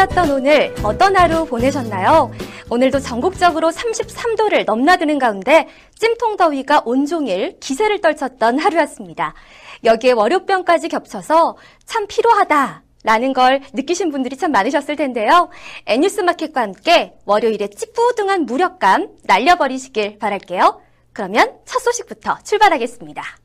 휴일이었던 오늘 어떤 하루 보내셨나요? 오늘도 전국적으로 33도를 넘나드는 가운데 찜통 더위가 온종일 기세를 떨쳤던 하루였습니다. 여기에 월요병까지 겹쳐서 참 피로하다. 라는 걸 느끼신 분들이 참 많으셨을 텐데요. N뉴스 마켓과 함께 월요일에 찌뿌둥한 무력감 날려버리시길 바랄게요. 그러면 첫 소식부터 출발하겠습니다.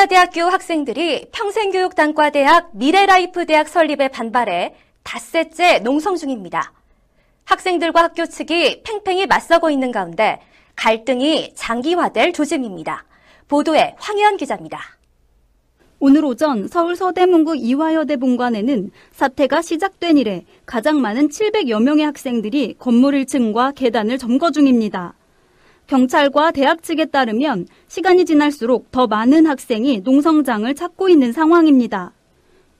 이화여자대학교 학생들이 평생교육단과대학 미래라이프 대학 설립에 반발해 닷새째 농성 중입니다. 학생들과 학교 측이 팽팽히 맞서고 있는 가운데 갈등이 장기화될 조짐입니다. 보도에 황혜연 기자입니다. 오늘 오전 서울 서대문구 이화여대 본관에는 사태가 시작된 이래 가장 많은 700여 명의 학생들이 건물 1층과 계단을 점거 중입니다. 경찰과 대학 측에 따르면 시간이 지날수록 더 많은 학생이 농성장을 찾고 있는 상황입니다.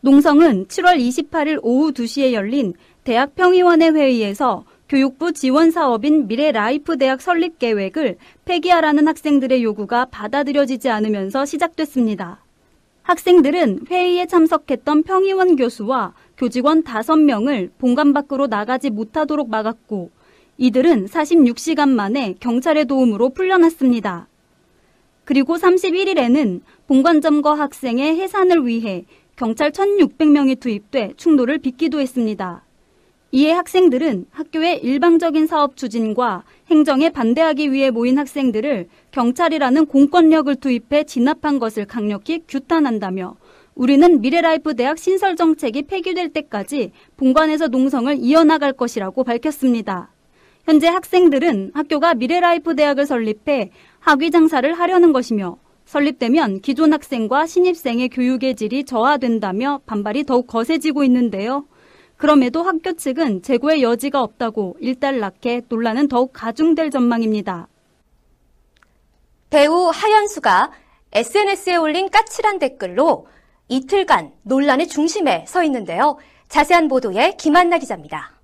농성은 7월 28일 오후 2시에 열린 대학 평의원회 회의에서 교육부 지원 사업인 미래 라이프 대학 설립 계획을 폐기하라는 학생들의 요구가 받아들여지지 않으면서 시작됐습니다. 학생들은 회의에 참석했던 평의원 교수와 교직원 5명을 본관 밖으로 나가지 못하도록 막았고 이들은 46시간 만에 경찰의 도움으로 풀려났습니다. 그리고 31일에는 본관 점거 학생의 해산을 위해 경찰 1,600명이 투입돼 충돌을 빚기도 했습니다. 이에 학생들은 학교의 일방적인 사업 추진과 행정에 반대하기 위해 모인 학생들을 경찰이라는 공권력을 투입해 진압한 것을 강력히 규탄한다며 우리는 미래라이프 대학 신설 정책이 폐기될 때까지 본관에서 농성을 이어나갈 것이라고 밝혔습니다. 현재 학생들은 학교가 미래라이프 대학을 설립해 학위 장사를 하려는 것이며 설립되면 기존 학생과 신입생의 교육의 질이 저하된다며 반발이 더욱 거세지고 있는데요. 그럼에도 학교 측은 재고의 여지가 없다고 일단락해 논란은 더욱 가중될 전망입니다. 배우 하연수가 SNS에 올린 까칠한 댓글로 이틀간 논란의 중심에 서 있는데요. 자세한 보도에 김한나 기자입니다.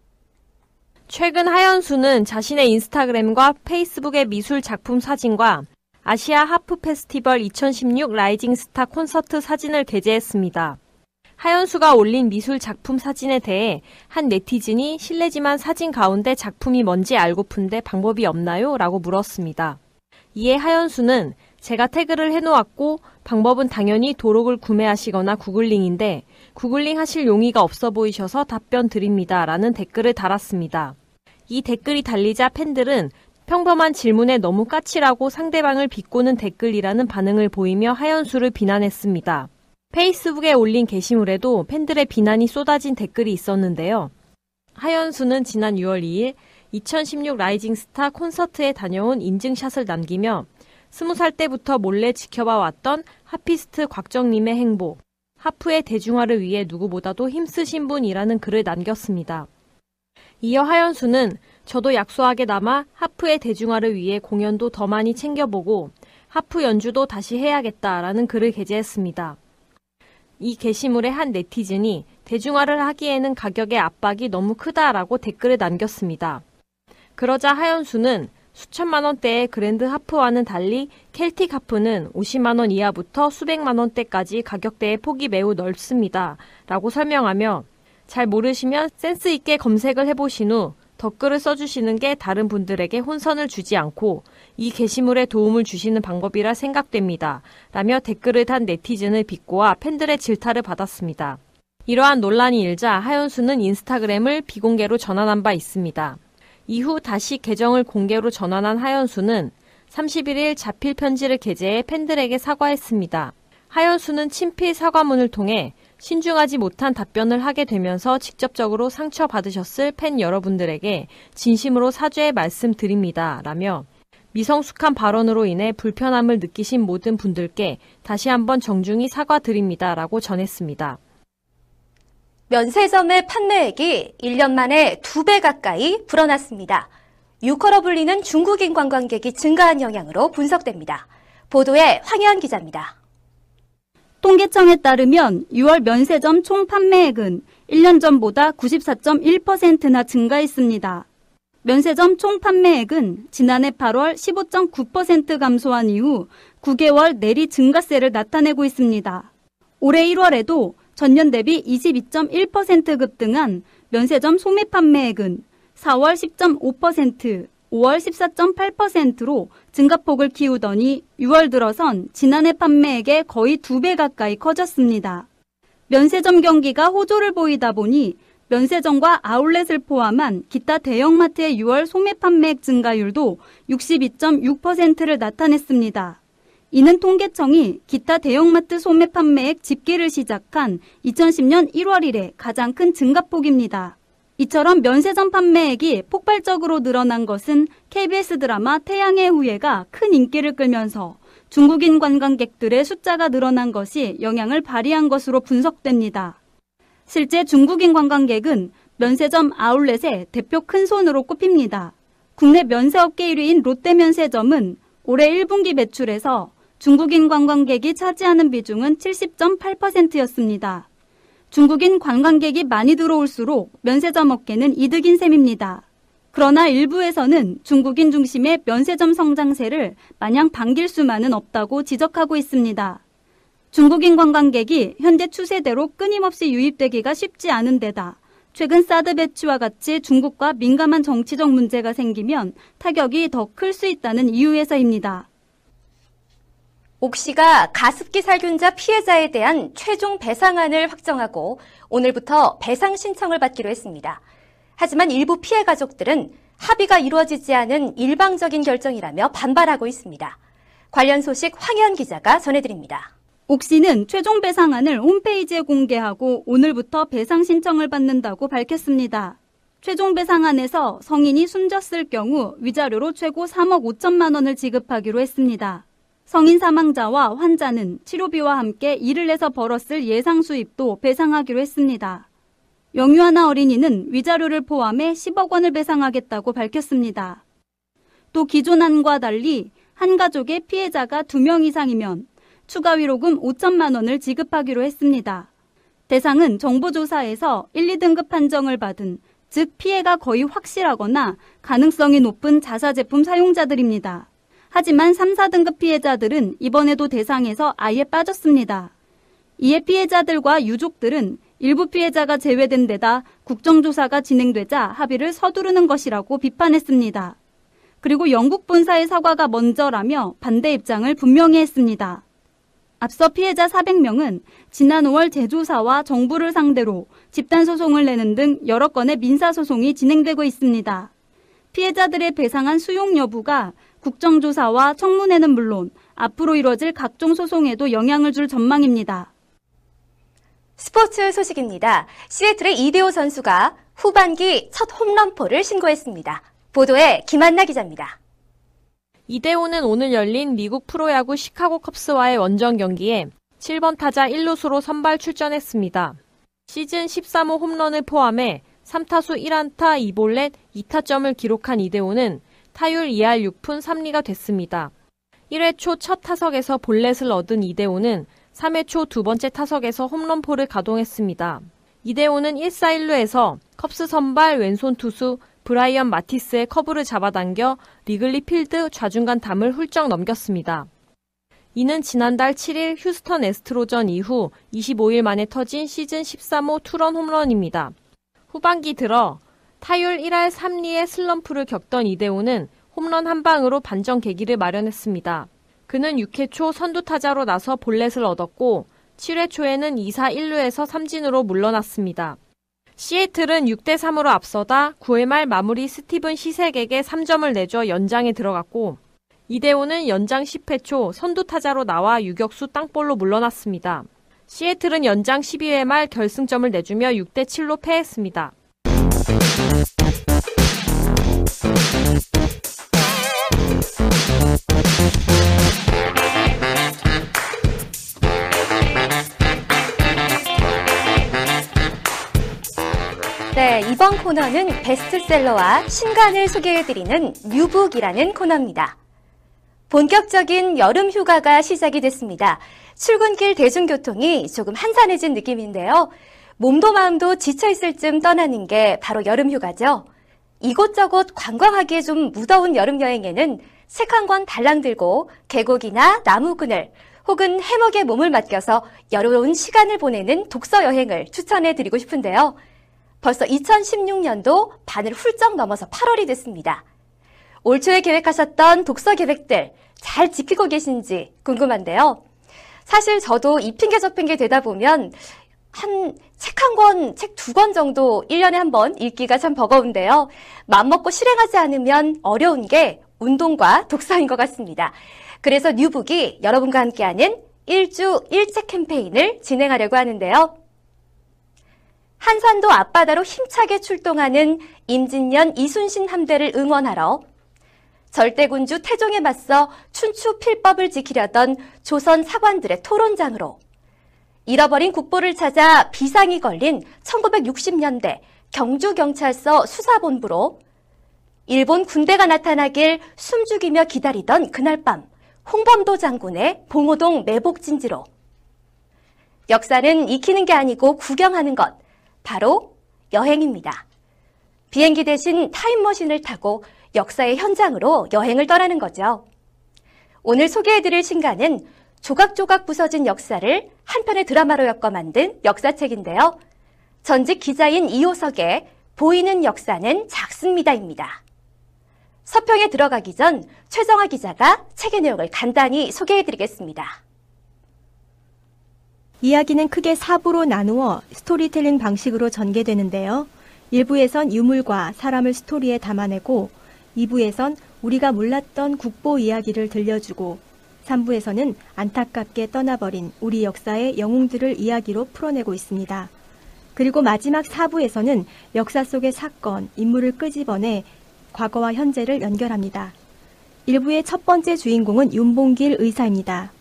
최근 하연수는 자신의 인스타그램과 페이스북의 미술 작품 사진과 아시아 하프 페스티벌 2016 라이징 스타 콘서트 사진을 게재했습니다. 하연수가 올린 미술 작품 사진에 대해 한 네티즌이 실례지만 사진 가운데 작품이 뭔지 알고픈데 방법이 없나요? 라고 물었습니다. 이에 하연수는 제가 태그를 해놓았고 방법은 당연히 도록을 구매하시거나 구글링인데 구글링 하실 용의가 없어 보이셔서 답변 드립니다. 라는 댓글을 달았습니다. 이 댓글이 달리자 팬들은 평범한 질문에 너무 까칠하고 상대방을 비꼬는 댓글이라는 반응을 보이며 하연수를 비난했습니다. 페이스북에 올린 게시물에도 팬들의 비난이 쏟아진 댓글이 있었는데요. 하연수는 지난 6월 2일 2016 라이징 스타 콘서트에 다녀온 인증샷을 남기며 20살 때부터 몰래 지켜봐 왔던 하피스트 곽정님의 행복, 하프의 대중화를 위해 누구보다도 힘쓰신 분이라는 글을 남겼습니다. 이어 하연수는 저도 약소하게 남아 하프의 대중화를 위해 공연도 더 많이 챙겨보고 하프 연주도 다시 해야겠다라는 글을 게재했습니다. 이 게시물의 한 네티즌이 대중화를 하기에는 가격의 압박이 너무 크다라고 댓글을 남겼습니다. 그러자 하연수는 수천만 원대의 그랜드 하프와는 달리 켈틱 하프는 50만 원 이하부터 수백만 원대까지 가격대의 폭이 매우 넓습니다. 라고 설명하며 잘 모르시면 센스 있게 검색을 해보신 후 댓글을 써주시는 게 다른 분들에게 혼선을 주지 않고 이 게시물에 도움을 주시는 방법이라 생각됩니다. 라며 댓글을 단 네티즌을 비꼬아 팬들의 질타를 받았습니다. 이러한 논란이 일자 하연수는 인스타그램을 비공개로 전환한 바 있습니다. 이후 다시 계정을 공개로 전환한 하연수는 31일 자필 편지를 게재해 팬들에게 사과했습니다. 하연수는 친필 사과문을 통해 신중하지 못한 답변을 하게 되면서 직접적으로 상처받으셨을 팬 여러분들에게 진심으로 사죄의 말씀 드립니다. 라며 미성숙한 발언으로 인해 불편함을 느끼신 모든 분들께 다시 한번 정중히 사과드립니다. 라고 전했습니다. 면세점의 판매액이 1년 만에 2배 가까이 불어났습니다. 유커로 불리는 중국인 관광객이 증가한 영향으로 분석됩니다. 보도에 황현 기자입니다. 통계청에 따르면 6월 면세점 총 판매액은 1년 전보다 94.1%나 증가했습니다. 면세점 총 판매액은 지난해 8월 15.9% 감소한 이후 9개월 내리 증가세를 나타내고 있습니다. 올해 1월에도 전년 대비 22.1% 급등한 면세점 소매 판매액은 4월 10.5%, 5월 14.8%로 증가폭을 키우더니 6월 들어선 지난해 판매액의 거의 2배 가까이 커졌습니다. 면세점 경기가 호조를 보이다 보니 면세점과 아울렛을 포함한 기타 대형마트의 6월 소매 판매액 증가율도 62.6%를 나타냈습니다. 이는 통계청이 기타 대형마트 소매 판매액 집계를 시작한 2010년 1월 이래 가장 큰 증가폭입니다. 이처럼 면세점 판매액이 폭발적으로 늘어난 것은 KBS 드라마 태양의 후예가 큰 인기를 끌면서 중국인 관광객들의 숫자가 늘어난 것이 영향을 발휘한 것으로 분석됩니다. 실제 중국인 관광객은 면세점 아울렛의 대표 큰 손으로 꼽힙니다. 국내 면세업계 1위인 롯데면세점은 올해 1분기 매출에서 중국인 관광객이 차지하는 비중은 70.8%였습니다. 중국인 관광객이 많이 들어올수록 면세점 업계는 이득인 셈입니다. 그러나 일부에서는 중국인 중심의 면세점 성장세를 마냥 반길 수만은 없다고 지적하고 있습니다. 중국인 관광객이 현재 추세대로 끊임없이 유입되기가 쉽지 않은 데다 최근 사드 배치와 같이 중국과 민감한 정치적 문제가 생기면 타격이 더 클 수 있다는 이유에서입니다. 옥시가 가습기 살균자 피해자에 대한 최종 배상안을 확정하고 오늘부터 배상 신청을 받기로 했습니다. 하지만 일부 피해 가족들은 합의가 이루어지지 않은 일방적인 결정이라며 반발하고 있습니다. 관련 소식 황현 기자가 전해드립니다. 옥시는 최종 배상안을 홈페이지에 공개하고 오늘부터 배상 신청을 받는다고 밝혔습니다. 최종 배상안에서 성인이 숨졌을 경우 위자료로 최고 3억 5천만 원을 지급하기로 했습니다. 성인 사망자와 환자는 치료비와 함께 일을 해서 벌었을 예상 수입도 배상하기로 했습니다. 영유아나 어린이는 위자료를 포함해 10억 원을 배상하겠다고 밝혔습니다. 또 기존안과 달리 한 가족의 피해자가 2명 이상이면 추가 위로금 5천만 원을 지급하기로 했습니다. 대상은 정보조사에서 1, 2등급 판정을 받은 즉 피해가 거의 확실하거나 가능성이 높은 자사 제품 사용자들입니다. 하지만 3, 4등급 피해자들은 이번에도 대상에서 아예 빠졌습니다. 이에 피해자들과 유족들은 일부 피해자가 제외된 데다 국정조사가 진행되자 합의를 서두르는 것이라고 비판했습니다. 그리고 영국 본사의 사과가 먼저라며 반대 입장을 분명히 했습니다. 앞서 피해자 400명은 지난 5월 제조사와 정부를 상대로 집단소송을 내는 등 여러 건의 민사소송이 진행되고 있습니다. 피해자들의 배상한 수용 여부가 국정조사와 청문회는 물론 앞으로 이뤄질 각종 소송에도 영향을 줄 전망입니다. 스포츠 소식입니다. 시애틀의 이대호 선수가 후반기 첫 홈런포를 신고했습니다. 보도에 김한나 기자입니다. 이대호는 오늘 열린 미국 프로야구 시카고 컵스와의 원정 경기에 7번 타자 1루수로 선발 출전했습니다. 시즌 13호 홈런을 포함해 3타수 1안타 2볼넷 2타점을 기록한 이대호는 타율 2할 6푼 3리가 됐습니다. 1회 초 첫 타석에서 볼넷을 얻은 이대호는 3회 초 두 번째 타석에서 홈런포를 가동했습니다. 이대호는 1사 1루에서 컵스 선발 왼손 투수 브라이언 마티스의 커브를 잡아당겨 리글리 필드 좌중간 담을 훌쩍 넘겼습니다. 이는 지난달 7일 휴스턴 애스트로스전 이후 25일 만에 터진 시즌 13호 투런 홈런입니다. 후반기 들어 타율 1할 3리의 슬럼프를 겪던 이대호는 홈런 한 방으로 반전 계기를 마련했습니다. 그는 6회 초 선두 타자로 나서 볼넷을 얻었고 7회 초에는 2사 1루에서 삼진으로 물러났습니다. 시애틀은 6대 3으로 앞서다 9회 말 마무리 스티븐 시색에게 3점을 내줘 연장에 들어갔고 이대호는 연장 10회 초 선두 타자로 나와 유격수 땅볼로 물러났습니다. 시애틀은 연장 12회 말 결승점을 내주며 6대 7로 패했습니다. 네, 이번 코너는 베스트셀러와 신간을 소개해드리는 뉴북이라는 코너입니다. 본격적인 여름 휴가가 시작이 됐습니다. 출근길 대중교통이 조금 한산해진 느낌인데요. 몸도 마음도 지쳐있을 쯤 떠나는 게 바로 여름 휴가죠. 이곳저곳 관광하기에 좀 무더운 여름 여행에는 책 한 권 달랑 들고 계곡이나 나무 그늘 혹은 해먹에 몸을 맡겨서 여유로운 시간을 보내는 독서 여행을 추천해 드리고 싶은데요. 벌써 2016년도 반을 훌쩍 넘어서 8월이 됐습니다. 올 초에 계획하셨던 독서 계획들 잘 지키고 계신지 궁금한데요. 사실 저도 이 핑계 저 핑계 되다 보면 한 책 한 권, 책 두 권 정도 1년에 한 번 읽기가 참 버거운데요. 맘먹고 실행하지 않으면 어려운 게 운동과 독서인 것 같습니다. 그래서 뉴북이 여러분과 함께하는 1주 1책 캠페인을 진행하려고 하는데요. 한산도 앞바다로 힘차게 출동하는 임진년 이순신 함대를 응원하러 절대군주 태종에 맞서 춘추 필법을 지키려던 조선 사관들의 토론장으로 잃어버린 국보를 찾아 비상이 걸린 1960년대 경주경찰서 수사본부로 일본 군대가 나타나길 숨죽이며 기다리던 그날 밤 홍범도 장군의 봉오동 매복진지로 역사는 익히는 게 아니고 구경하는 것 바로 여행입니다. 비행기 대신 타임머신을 타고 역사의 현장으로 여행을 떠나는 거죠. 오늘 소개해드릴 신간은 조각조각 부서진 역사를 한 편의 드라마로 엮어 만든 역사책인데요. 전직 기자인 이호석의 보이는 역사는 작습니다입니다. 서평에 들어가기 전 최정화 기자가 책의 내용을 간단히 소개해드리겠습니다. 이야기는 크게 4부로 나누어 스토리텔링 방식으로 전개되는데요. 1부에선 유물과 사람을 스토리에 담아내고 2부에선 우리가 몰랐던 국보 이야기를 들려주고 3부에서는 안타깝게 떠나버린 우리 역사의 영웅들을 이야기로 풀어내고 있습니다. 그리고 마지막 4부에서는 역사 속의 사건, 인물을 끄집어내 과거와 현재를 연결합니다. 1부의 첫 번째 주인공은 윤봉길 의사입니다.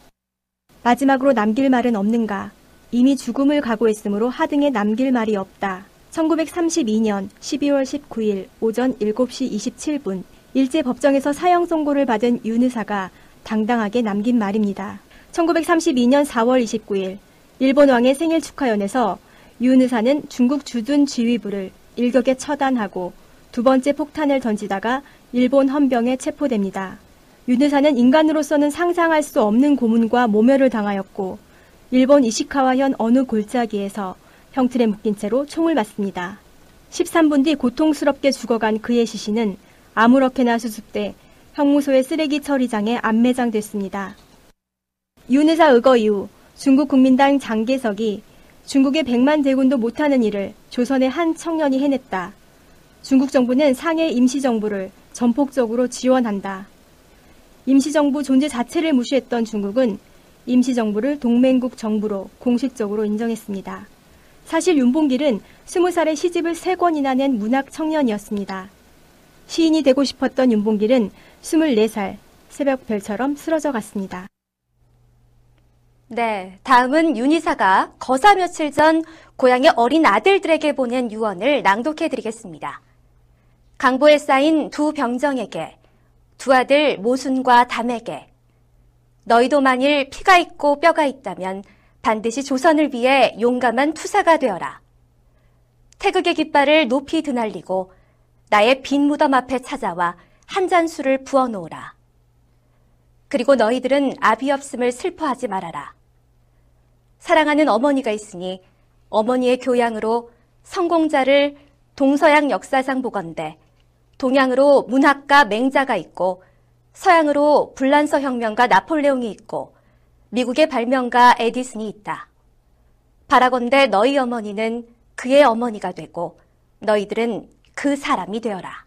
마지막으로 남길 말은 없는가? 이미 죽음을 각오했으므로 하등에 남길 말이 없다. 1932년 12월 19일 오전 7시 27분 일제 법정에서 사형 선고를 받은 윤 의사가 당당하게 남긴 말입니다. 1932년 4월 29일 일본 왕의 생일 축하연에서 윤 의사는 중국 주둔 지휘부를 일격에 처단하고 두 번째 폭탄을 던지다가 일본 헌병에 체포됩니다. 윤 의사는 인간으로서는 상상할 수 없는 고문과 모멸을 당하였고 일본 이시카와현 어느 골짜기에서 형틀에 묶인 채로 총을 맞습니다. 13분 뒤 고통스럽게 죽어간 그의 시신은 아무렇게나 수습돼 형무소의 쓰레기 처리장에 안매장됐습니다. 윤의사 의거 이후 중국 국민당 장계석이 중국의 백만 대군도 못하는 일을 조선의 한 청년이 해냈다. 중국 정부는 상해 임시정부를 전폭적으로 지원한다. 임시정부 존재 자체를 무시했던 중국은 임시정부를 동맹국 정부로 공식적으로 인정했습니다. 사실 윤봉길은 20살에 시집을 3권이나 낸 문학 청년이었습니다. 시인이 되고 싶었던 윤봉길은 24살 새벽별처럼 쓰러져 갔습니다. 네, 다음은 윤희사가 거사 며칠 전 고향의 어린 아들들에게 보낸 유언을 낭독해 드리겠습니다. 강보에 쌓인 두 병정에게, 두 아들 모순과 담에게, 너희도 만일 피가 있고 뼈가 있다면 반드시 조선을 위해 용감한 투사가 되어라. 태극의 깃발을 높이 드날리고 나의 빈 무덤 앞에 찾아와 한잔 술을 부어 놓으라. 그리고 너희들은 아비 없음을 슬퍼하지 말아라. 사랑하는 어머니가 있으니 어머니의 교양으로 성공자를 동서양 역사상 보건대, 동양으로 문학가 맹자가 있고 서양으로 불란서 혁명가 나폴레옹이 있고 미국의 발명가 에디슨이 있다. 바라건대 너희 어머니는 그의 어머니가 되고 너희들은 그 사람이 되어라.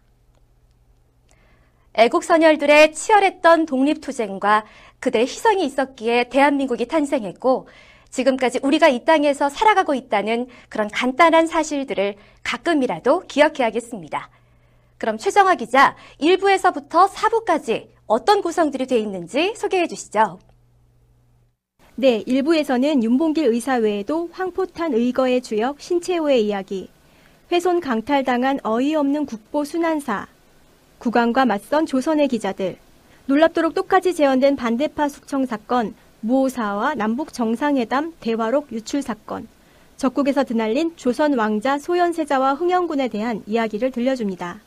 애국 선열들의 치열했던 독립투쟁과 그들의 희생이 있었기에 대한민국이 탄생했고 지금까지 우리가 이 땅에서 살아가고 있다는 그런 간단한 사실들을 가끔이라도 기억해야겠습니다. 그럼 최정화 기자 1부에서부터 4부까지 어떤 구성들이 되어 있는지 소개해 주시죠. 네, 1부에서는 윤봉길 의사 외에도 황포탄 의거의 주역 신채호의 이야기, 훼손 강탈당한 어이없는 국보 순환사, 국왕과 맞선 조선의 기자들, 놀랍도록 똑같이 재현된 반대파 숙청 사건, 무오사와 남북 정상회담 대화록 유출 사건, 적국에서 드날린 조선 왕자 소현세자와 흥영군에 대한 이야기를 들려줍니다.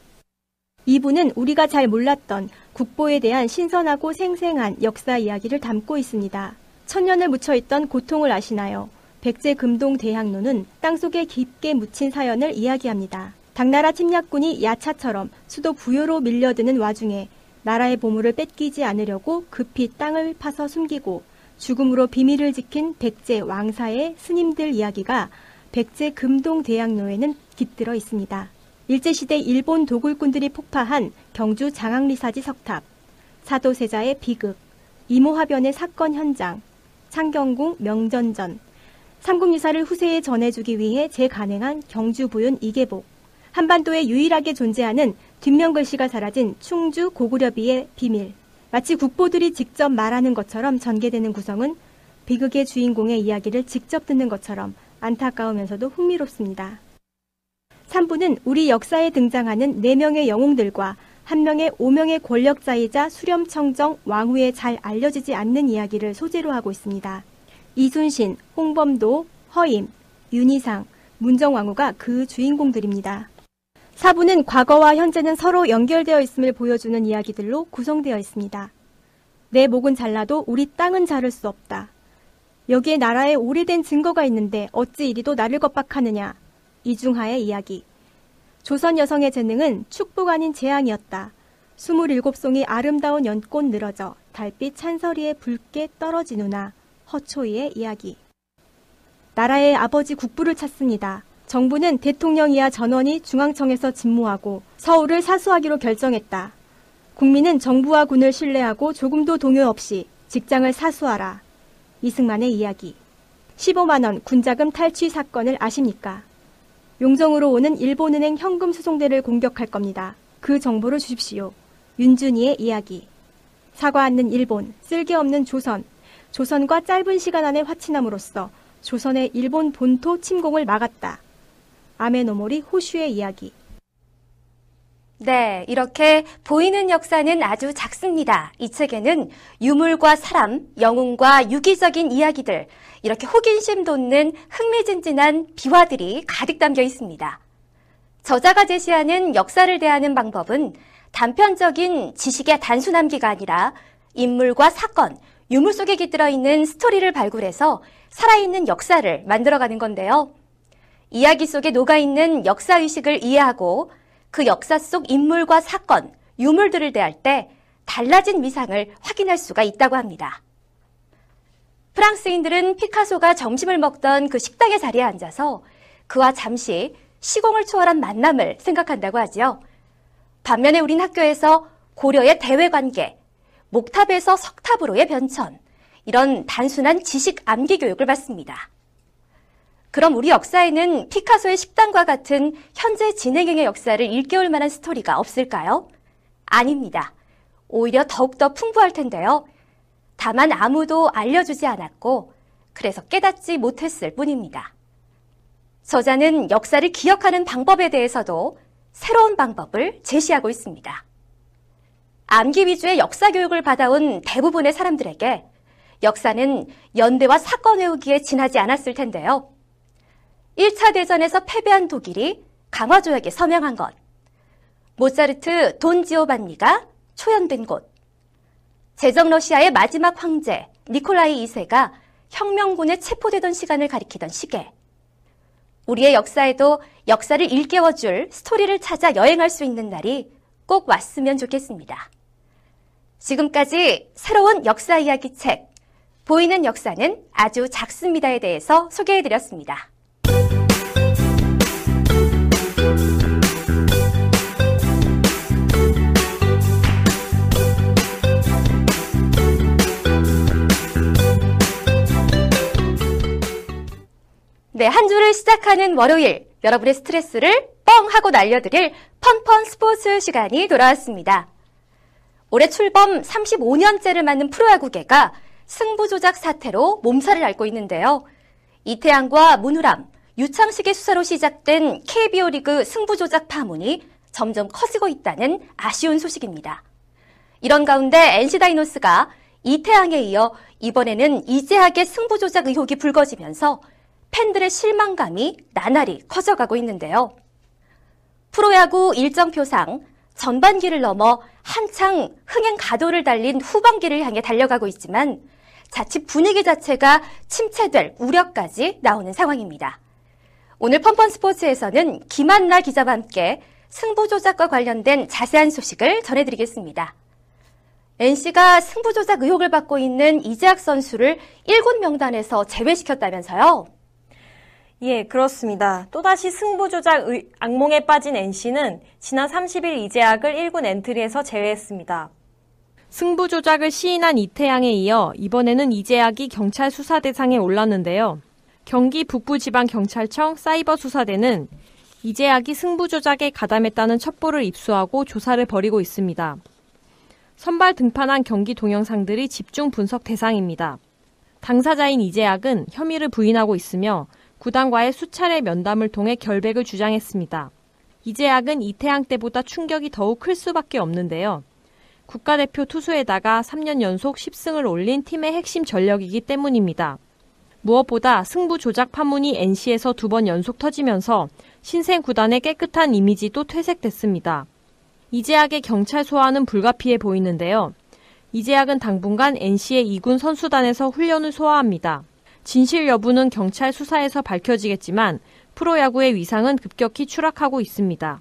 2부는 우리가 잘 몰랐던 국보에 대한 신선하고 생생한 역사 이야기를 담고 있습니다. 천년을 묻혀있던 고통을 아시나요? 백제 금동 대학로는 땅속에 깊게 묻힌 사연을 이야기합니다. 당나라 침략군이 야차처럼 수도 부여로 밀려드는 와중에 나라의 보물을 뺏기지 않으려고 급히 땅을 파서 숨기고 죽음으로 비밀을 지킨 백제 왕사의 스님들 이야기가 백제 금동 대학로에는 깃들어 있습니다. 일제시대 일본 도굴꾼들이 폭파한 경주 장항리사지 석탑, 사도세자의 비극, 이모화변의 사건 현장, 창경궁 명전전, 삼국유사를 후세에 전해주기 위해 재간행한 경주부윤 이계복, 한반도에 유일하게 존재하는 뒷면 글씨가 사라진 충주 고구려비의 비밀, 마치 국보들이 직접 말하는 것처럼 전개되는 구성은 비극의 주인공의 이야기를 직접 듣는 것처럼 안타까우면서도 흥미롭습니다. 3부는 우리 역사에 등장하는 4명의 영웅들과 한 명의 5명의 권력자이자 수렴청정 왕후에 잘 알려지지 않는 이야기를 소재로 하고 있습니다. 이순신, 홍범도, 허임, 윤희상, 문정왕후가 그 주인공들입니다. 4부는 과거와 현재는 서로 연결되어 있음을 보여주는 이야기들로 구성되어 있습니다. 내 목은 잘라도 우리 땅은 자를 수 없다. 여기에 나라의 오래된 증거가 있는데 어찌 이리도 나를 겁박하느냐. 이중하의 이야기. 조선 여성의 재능은 축복 아닌 재앙이었다. 27송이 아름다운 연꽃 늘어져 달빛 찬서리에 붉게 떨어지누나 허초이의 이야기. 나라의 아버지 국부를 찾습니다. 정부는 대통령이야 전원이 중앙청에서 직무하고 서울을 사수하기로 결정했다. 국민은 정부와 군을 신뢰하고 조금도 동요 없이 직장을 사수하라. 이승만의 이야기. 15만원 군자금 탈취 사건을 아십니까? 용정으로 오는 일본은행 현금 수송대를 공격할 겁니다. 그 정보를 주십시오. 윤준이의 이야기. 사과 않는 일본, 쓸개없는 조선. 조선과 짧은 시간 안에 화친함으로써 조선의 일본 본토 침공을 막았다. 아메노모리 호슈의 이야기. 네, 이렇게 보이는 역사는 아주 작습니다. 이 책에는 유물과 사람, 영웅과 유기적인 이야기들, 이렇게 호기심 돋는 흥미진진한 비화들이 가득 담겨 있습니다. 저자가 제시하는 역사를 대하는 방법은 단편적인 지식의 단순함기가 아니라 인물과 사건, 유물 속에 깃들어 있는 스토리를 발굴해서 살아있는 역사를 만들어가는 건데요. 이야기 속에 녹아있는 역사의식을 이해하고 그 역사 속 인물과 사건, 유물들을 대할 때 달라진 위상을 확인할 수가 있다고 합니다. 프랑스인들은 피카소가 점심을 먹던 그 식당의 자리에 앉아서 그와 잠시 시공을 초월한 만남을 생각한다고 하지요. 반면에 우린 학교에서 고려의 대외관계, 목탑에서 석탑으로의 변천, 이런 단순한 지식 암기 교육을 받습니다. 그럼 우리 역사에는 피카소의 식당과 같은 현재 진행형의 역사를 일깨울 만한 스토리가 없을까요? 아닙니다. 오히려 더욱더 풍부할 텐데요. 다만 아무도 알려주지 않았고, 그래서 깨닫지 못했을 뿐입니다. 저자는 역사를 기억하는 방법에 대해서도 새로운 방법을 제시하고 있습니다. 암기 위주의 역사 교육을 받아온 대부분의 사람들에게 역사는 연대와 사건 외우기에 지나지 않았을 텐데요. 1차 대전에서 패배한 독일이 강화조약에 서명한 것, 모차르트 돈 지오반니가 초연된 곳, 제정 러시아의 마지막 황제 니콜라이 2세가 혁명군에 체포되던 시간을 가리키던 시계, 우리의 역사에도 역사를 일깨워줄 스토리를 찾아 여행할 수 있는 날이 꼭 왔으면 좋겠습니다. 지금까지 새로운 역사 이야기 책, 보이는 역사는 아주 작습니다에 대해서 소개해드렸습니다. 네, 한 주를 시작하는 월요일, 여러분의 스트레스를 뻥 하고 날려드릴 펀펀 스포츠 시간이 돌아왔습니다. 올해 출범 35년째를 맞는 프로야구계가 승부조작 사태로 몸살을 앓고 있는데요. 이태양과 문우람, 유창식의 수사로 시작된 KBO 리그 승부조작 파문이 점점 커지고 있다는 아쉬운 소식입니다. 이런 가운데 NC 다이노스가 이태양에 이어 이번에는 이재학의 승부 조작 의혹이 불거지면서 팬들의 실망감이 나날이 커져가고 있는데요. 프로야구 일정표상 전반기를 넘어 한창 흥행 가도를 달린 후반기를 향해 달려가고 있지만 자칫 분위기 자체가 침체될 우려까지 나오는 상황입니다. 오늘 펀펀 스포츠에서는 김한나 기자와 함께 승부 조작과 관련된 자세한 소식을 전해드리겠습니다. NC가 승부 조작 의혹을 받고 있는 이재학 선수를 1군 명단에서 제외시켰다면서요? 예, 그렇습니다. 또다시 승부 조작 악몽에 빠진 NC는 지난 30일 이재학을 1군 엔트리에서 제외했습니다. 승부 조작을 시인한 이태양에 이어 이번에는 이재학이 경찰 수사 대상에 올랐는데요. 경기 북부지방경찰청 사이버수사대는 이재학이 승부 조작에 가담했다는 첩보를 입수하고 조사를 벌이고 있습니다. 선발 등판한 경기 동영상들이 집중 분석 대상입니다. 당사자인 이재학은 혐의를 부인하고 있으며 구단과의 수차례 면담을 통해 결백을 주장했습니다. 이재학은 이태양 때보다 충격이 더욱 클 수밖에 없는데요. 국가대표 투수에다가 3년 연속 10승을 올린 팀의 핵심 전력이기 때문입니다. 무엇보다 승부 조작 파문이 NC에서 두 번 연속 터지면서 신생 구단의 깨끗한 이미지도 퇴색됐습니다. 이재학의 경찰 소환은 불가피해 보이는데요. 이재학은 당분간 NC의 2군 선수단에서 훈련을 소화합니다. 진실 여부는 경찰 수사에서 밝혀지겠지만 프로야구의 위상은 급격히 추락하고 있습니다.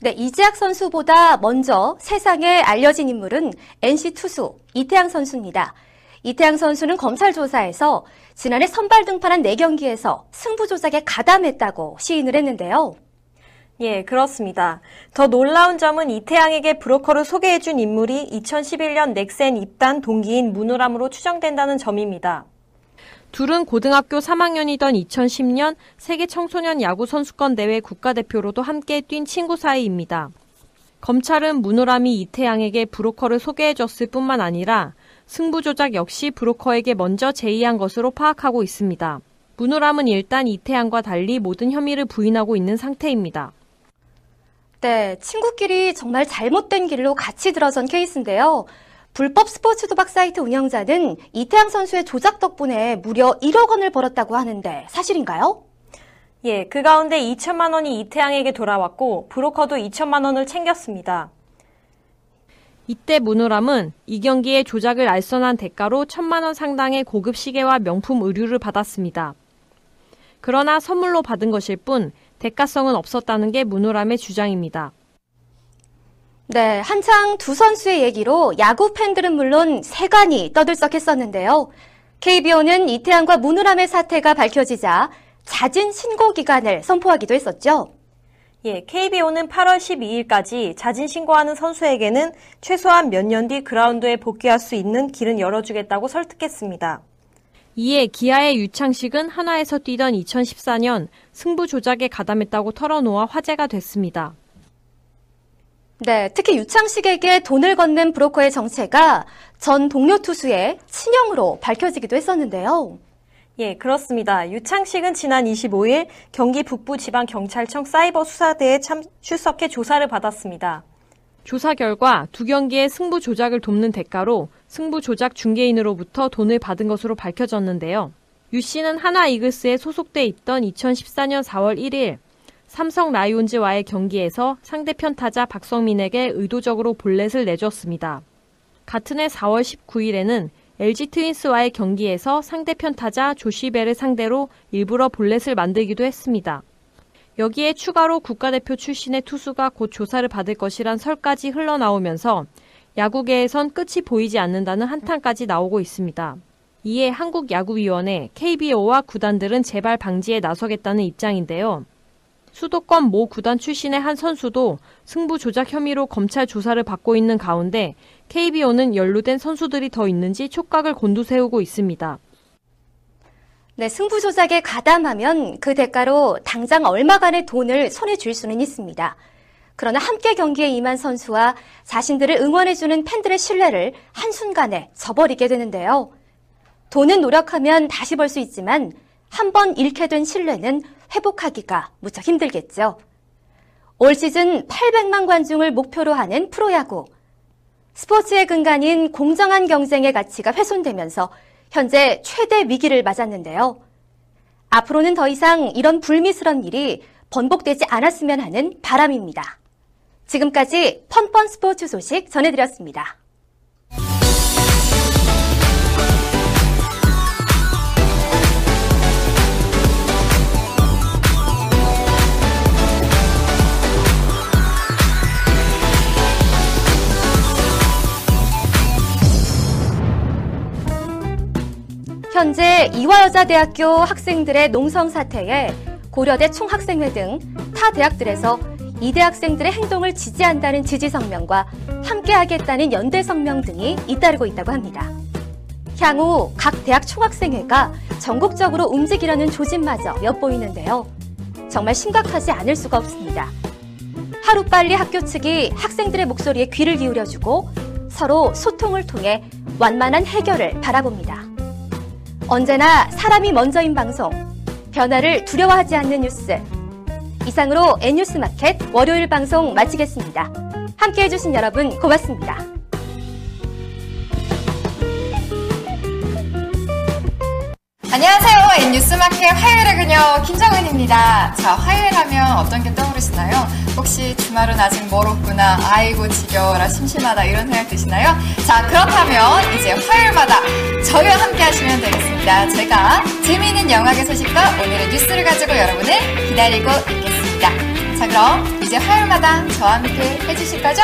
네, 이재학 선수보다 먼저 세상에 알려진 인물은 NC 투수 이태양 선수입니다. 이태양 선수는 검찰 조사에서 지난해 선발 등판한 4경기에서 승부 조작에 가담했다고 시인을 했는데요. 예, 그렇습니다. 더 놀라운 점은 이태양에게 브로커를 소개해준 인물이 2011년 넥센 입단 동기인 문우람으로 추정된다는 점입니다. 둘은 고등학교 3학년이던 2010년 세계 청소년 야구 선수권 대회 국가대표로도 함께 뛴 친구 사이입니다. 검찰은 문우람이 이태양에게 브로커를 소개해줬을 뿐만 아니라 승부 조작 역시 브로커에게 먼저 제의한 것으로 파악하고 있습니다. 문호람은 일단 이태양과 달리 모든 혐의를 부인하고 있는 상태입니다. 네, 친구끼리 정말 잘못된 길로 같이 들어선 케이스인데요. 불법 스포츠 도박 사이트 운영자는 이태양 선수의 조작 덕분에 무려 1억 원을 벌었다고 하는데 사실인가요? 예, 그 가운데 2천만 원이 이태양에게 돌아왔고 브로커도 2천만 원을 챙겼습니다. 이때 문호람은 이 경기의 조작을 알선한 대가로 천만 원 상당의 고급 시계와 명품 의류를 받았습니다. 그러나 선물로 받은 것일 뿐 대가성은 없었다는 게 문호람의 주장입니다. 네, 한창 두 선수의 얘기로 야구 팬들은 물론 세간이 떠들썩했었는데요. KBO는 이태양과 문우람의 사태가 밝혀지자 자진 신고 기간을 선포하기도 했었죠. 예, KBO는 8월 12일까지 자진 신고하는 선수에게는 최소한 몇 년 뒤 그라운드에 복귀할 수 있는 길은 열어주겠다고 설득했습니다. 이에 기아의 유창식은 한화에서 뛰던 2014년 승부 조작에 가담했다고 털어놓아 화제가 됐습니다. 네, 특히 유창식에게 돈을 건넨 브로커의 정체가 전 동료 투수의 친형으로 밝혀지기도 했었는데요. 예, 그렇습니다. 유창식은 지난 25일 경기 북부지방경찰청 사이버 수사대에 참 출석해 조사를 받았습니다. 조사 결과 두 경기의 승부 조작을 돕는 대가로 승부 조작 중개인으로부터 돈을 받은 것으로 밝혀졌는데요. 유 씨는 하나 이글스에 소속돼 있던 2014년 4월 1일 삼성 라이온즈와의 경기에서 상대편 타자 박성민에게 의도적으로 볼넷을 내줬습니다. 같은 해 4월 19일에는 LG 트윈스와의 경기에서 상대편 타자 조시벨을 상대로 일부러 볼넷을 만들기도 했습니다. 여기에 추가로 국가대표 출신의 투수가 곧 조사를 받을 것이란 설까지 흘러나오면서 야구계에선 끝이 보이지 않는다는 한탄까지 나오고 있습니다. 이에 한국야구위원회 KBO와 구단들은 재발 방지에 나서겠다는 입장인데요. 수도권 모 구단 출신의 한 선수도 승부 조작 혐의로 검찰 조사를 받고 있는 가운데 KBO는 연루된 선수들이 더 있는지 촉각을 곤두세우고 있습니다. 네, 승부 조작에 가담하면 그 대가로 당장 얼마간의 돈을 손에 줄 수는 있습니다. 그러나 함께 경기에 임한 선수와 자신들을 응원해주는 팬들의 신뢰를 한순간에 저버리게 되는데요. 돈은 노력하면 다시 벌 수 있지만 한 번 잃게 된 신뢰는 회복하기가 무척 힘들겠죠. 올 시즌 800만 관중을 목표로 하는 프로야구. 스포츠의 근간인 공정한 경쟁의 가치가 훼손되면서 현재 최대 위기를 맞았는데요. 앞으로는 더 이상 이런 불미스런 일이 번복되지 않았으면 하는 바람입니다. 지금까지 펀펀 스포츠 소식 전해드렸습니다. 이화여자대학교 학생들의 농성 사태에 고려대 총학생회 등 타 대학들에서 이대 학생들의 행동을 지지한다는 지지 성명과 함께하겠다는 연대 성명 등이 잇따르고 있다고 합니다. 향후 각 대학 총학생회가 전국적으로 움직이려는 조짐마저 엿보이는데요. 정말 심각하지 않을 수가 없습니다. 하루빨리 학교 측이 학생들의 목소리에 귀를 기울여주고 서로 소통을 통해 완만한 해결을 바라봅니다. 언제나 사람이 먼저인 방송, 변화를 두려워하지 않는 뉴스. 이상으로 N뉴스 마켓 월요일 방송 마치겠습니다. 함께 해주신 여러분 고맙습니다. 안녕하세요. N뉴스마켓 화요일의 그녀 김정은입니다. 자, 화요일 하면 어떤 게 떠오르시나요? 혹시 주말은 아직 멀었구나, 아이고 지겨워라, 심심하다 이런 생각 드시나요? 자, 그렇다면 이제 화요일마다 저희와 함께 하시면 되겠습니다. 제가 재미있는 영화계 소식과 오늘의 뉴스를 가지고 여러분을 기다리고 있겠습니다. 자, 그럼 이제 화요일마다 저와 함께 해주실 거죠?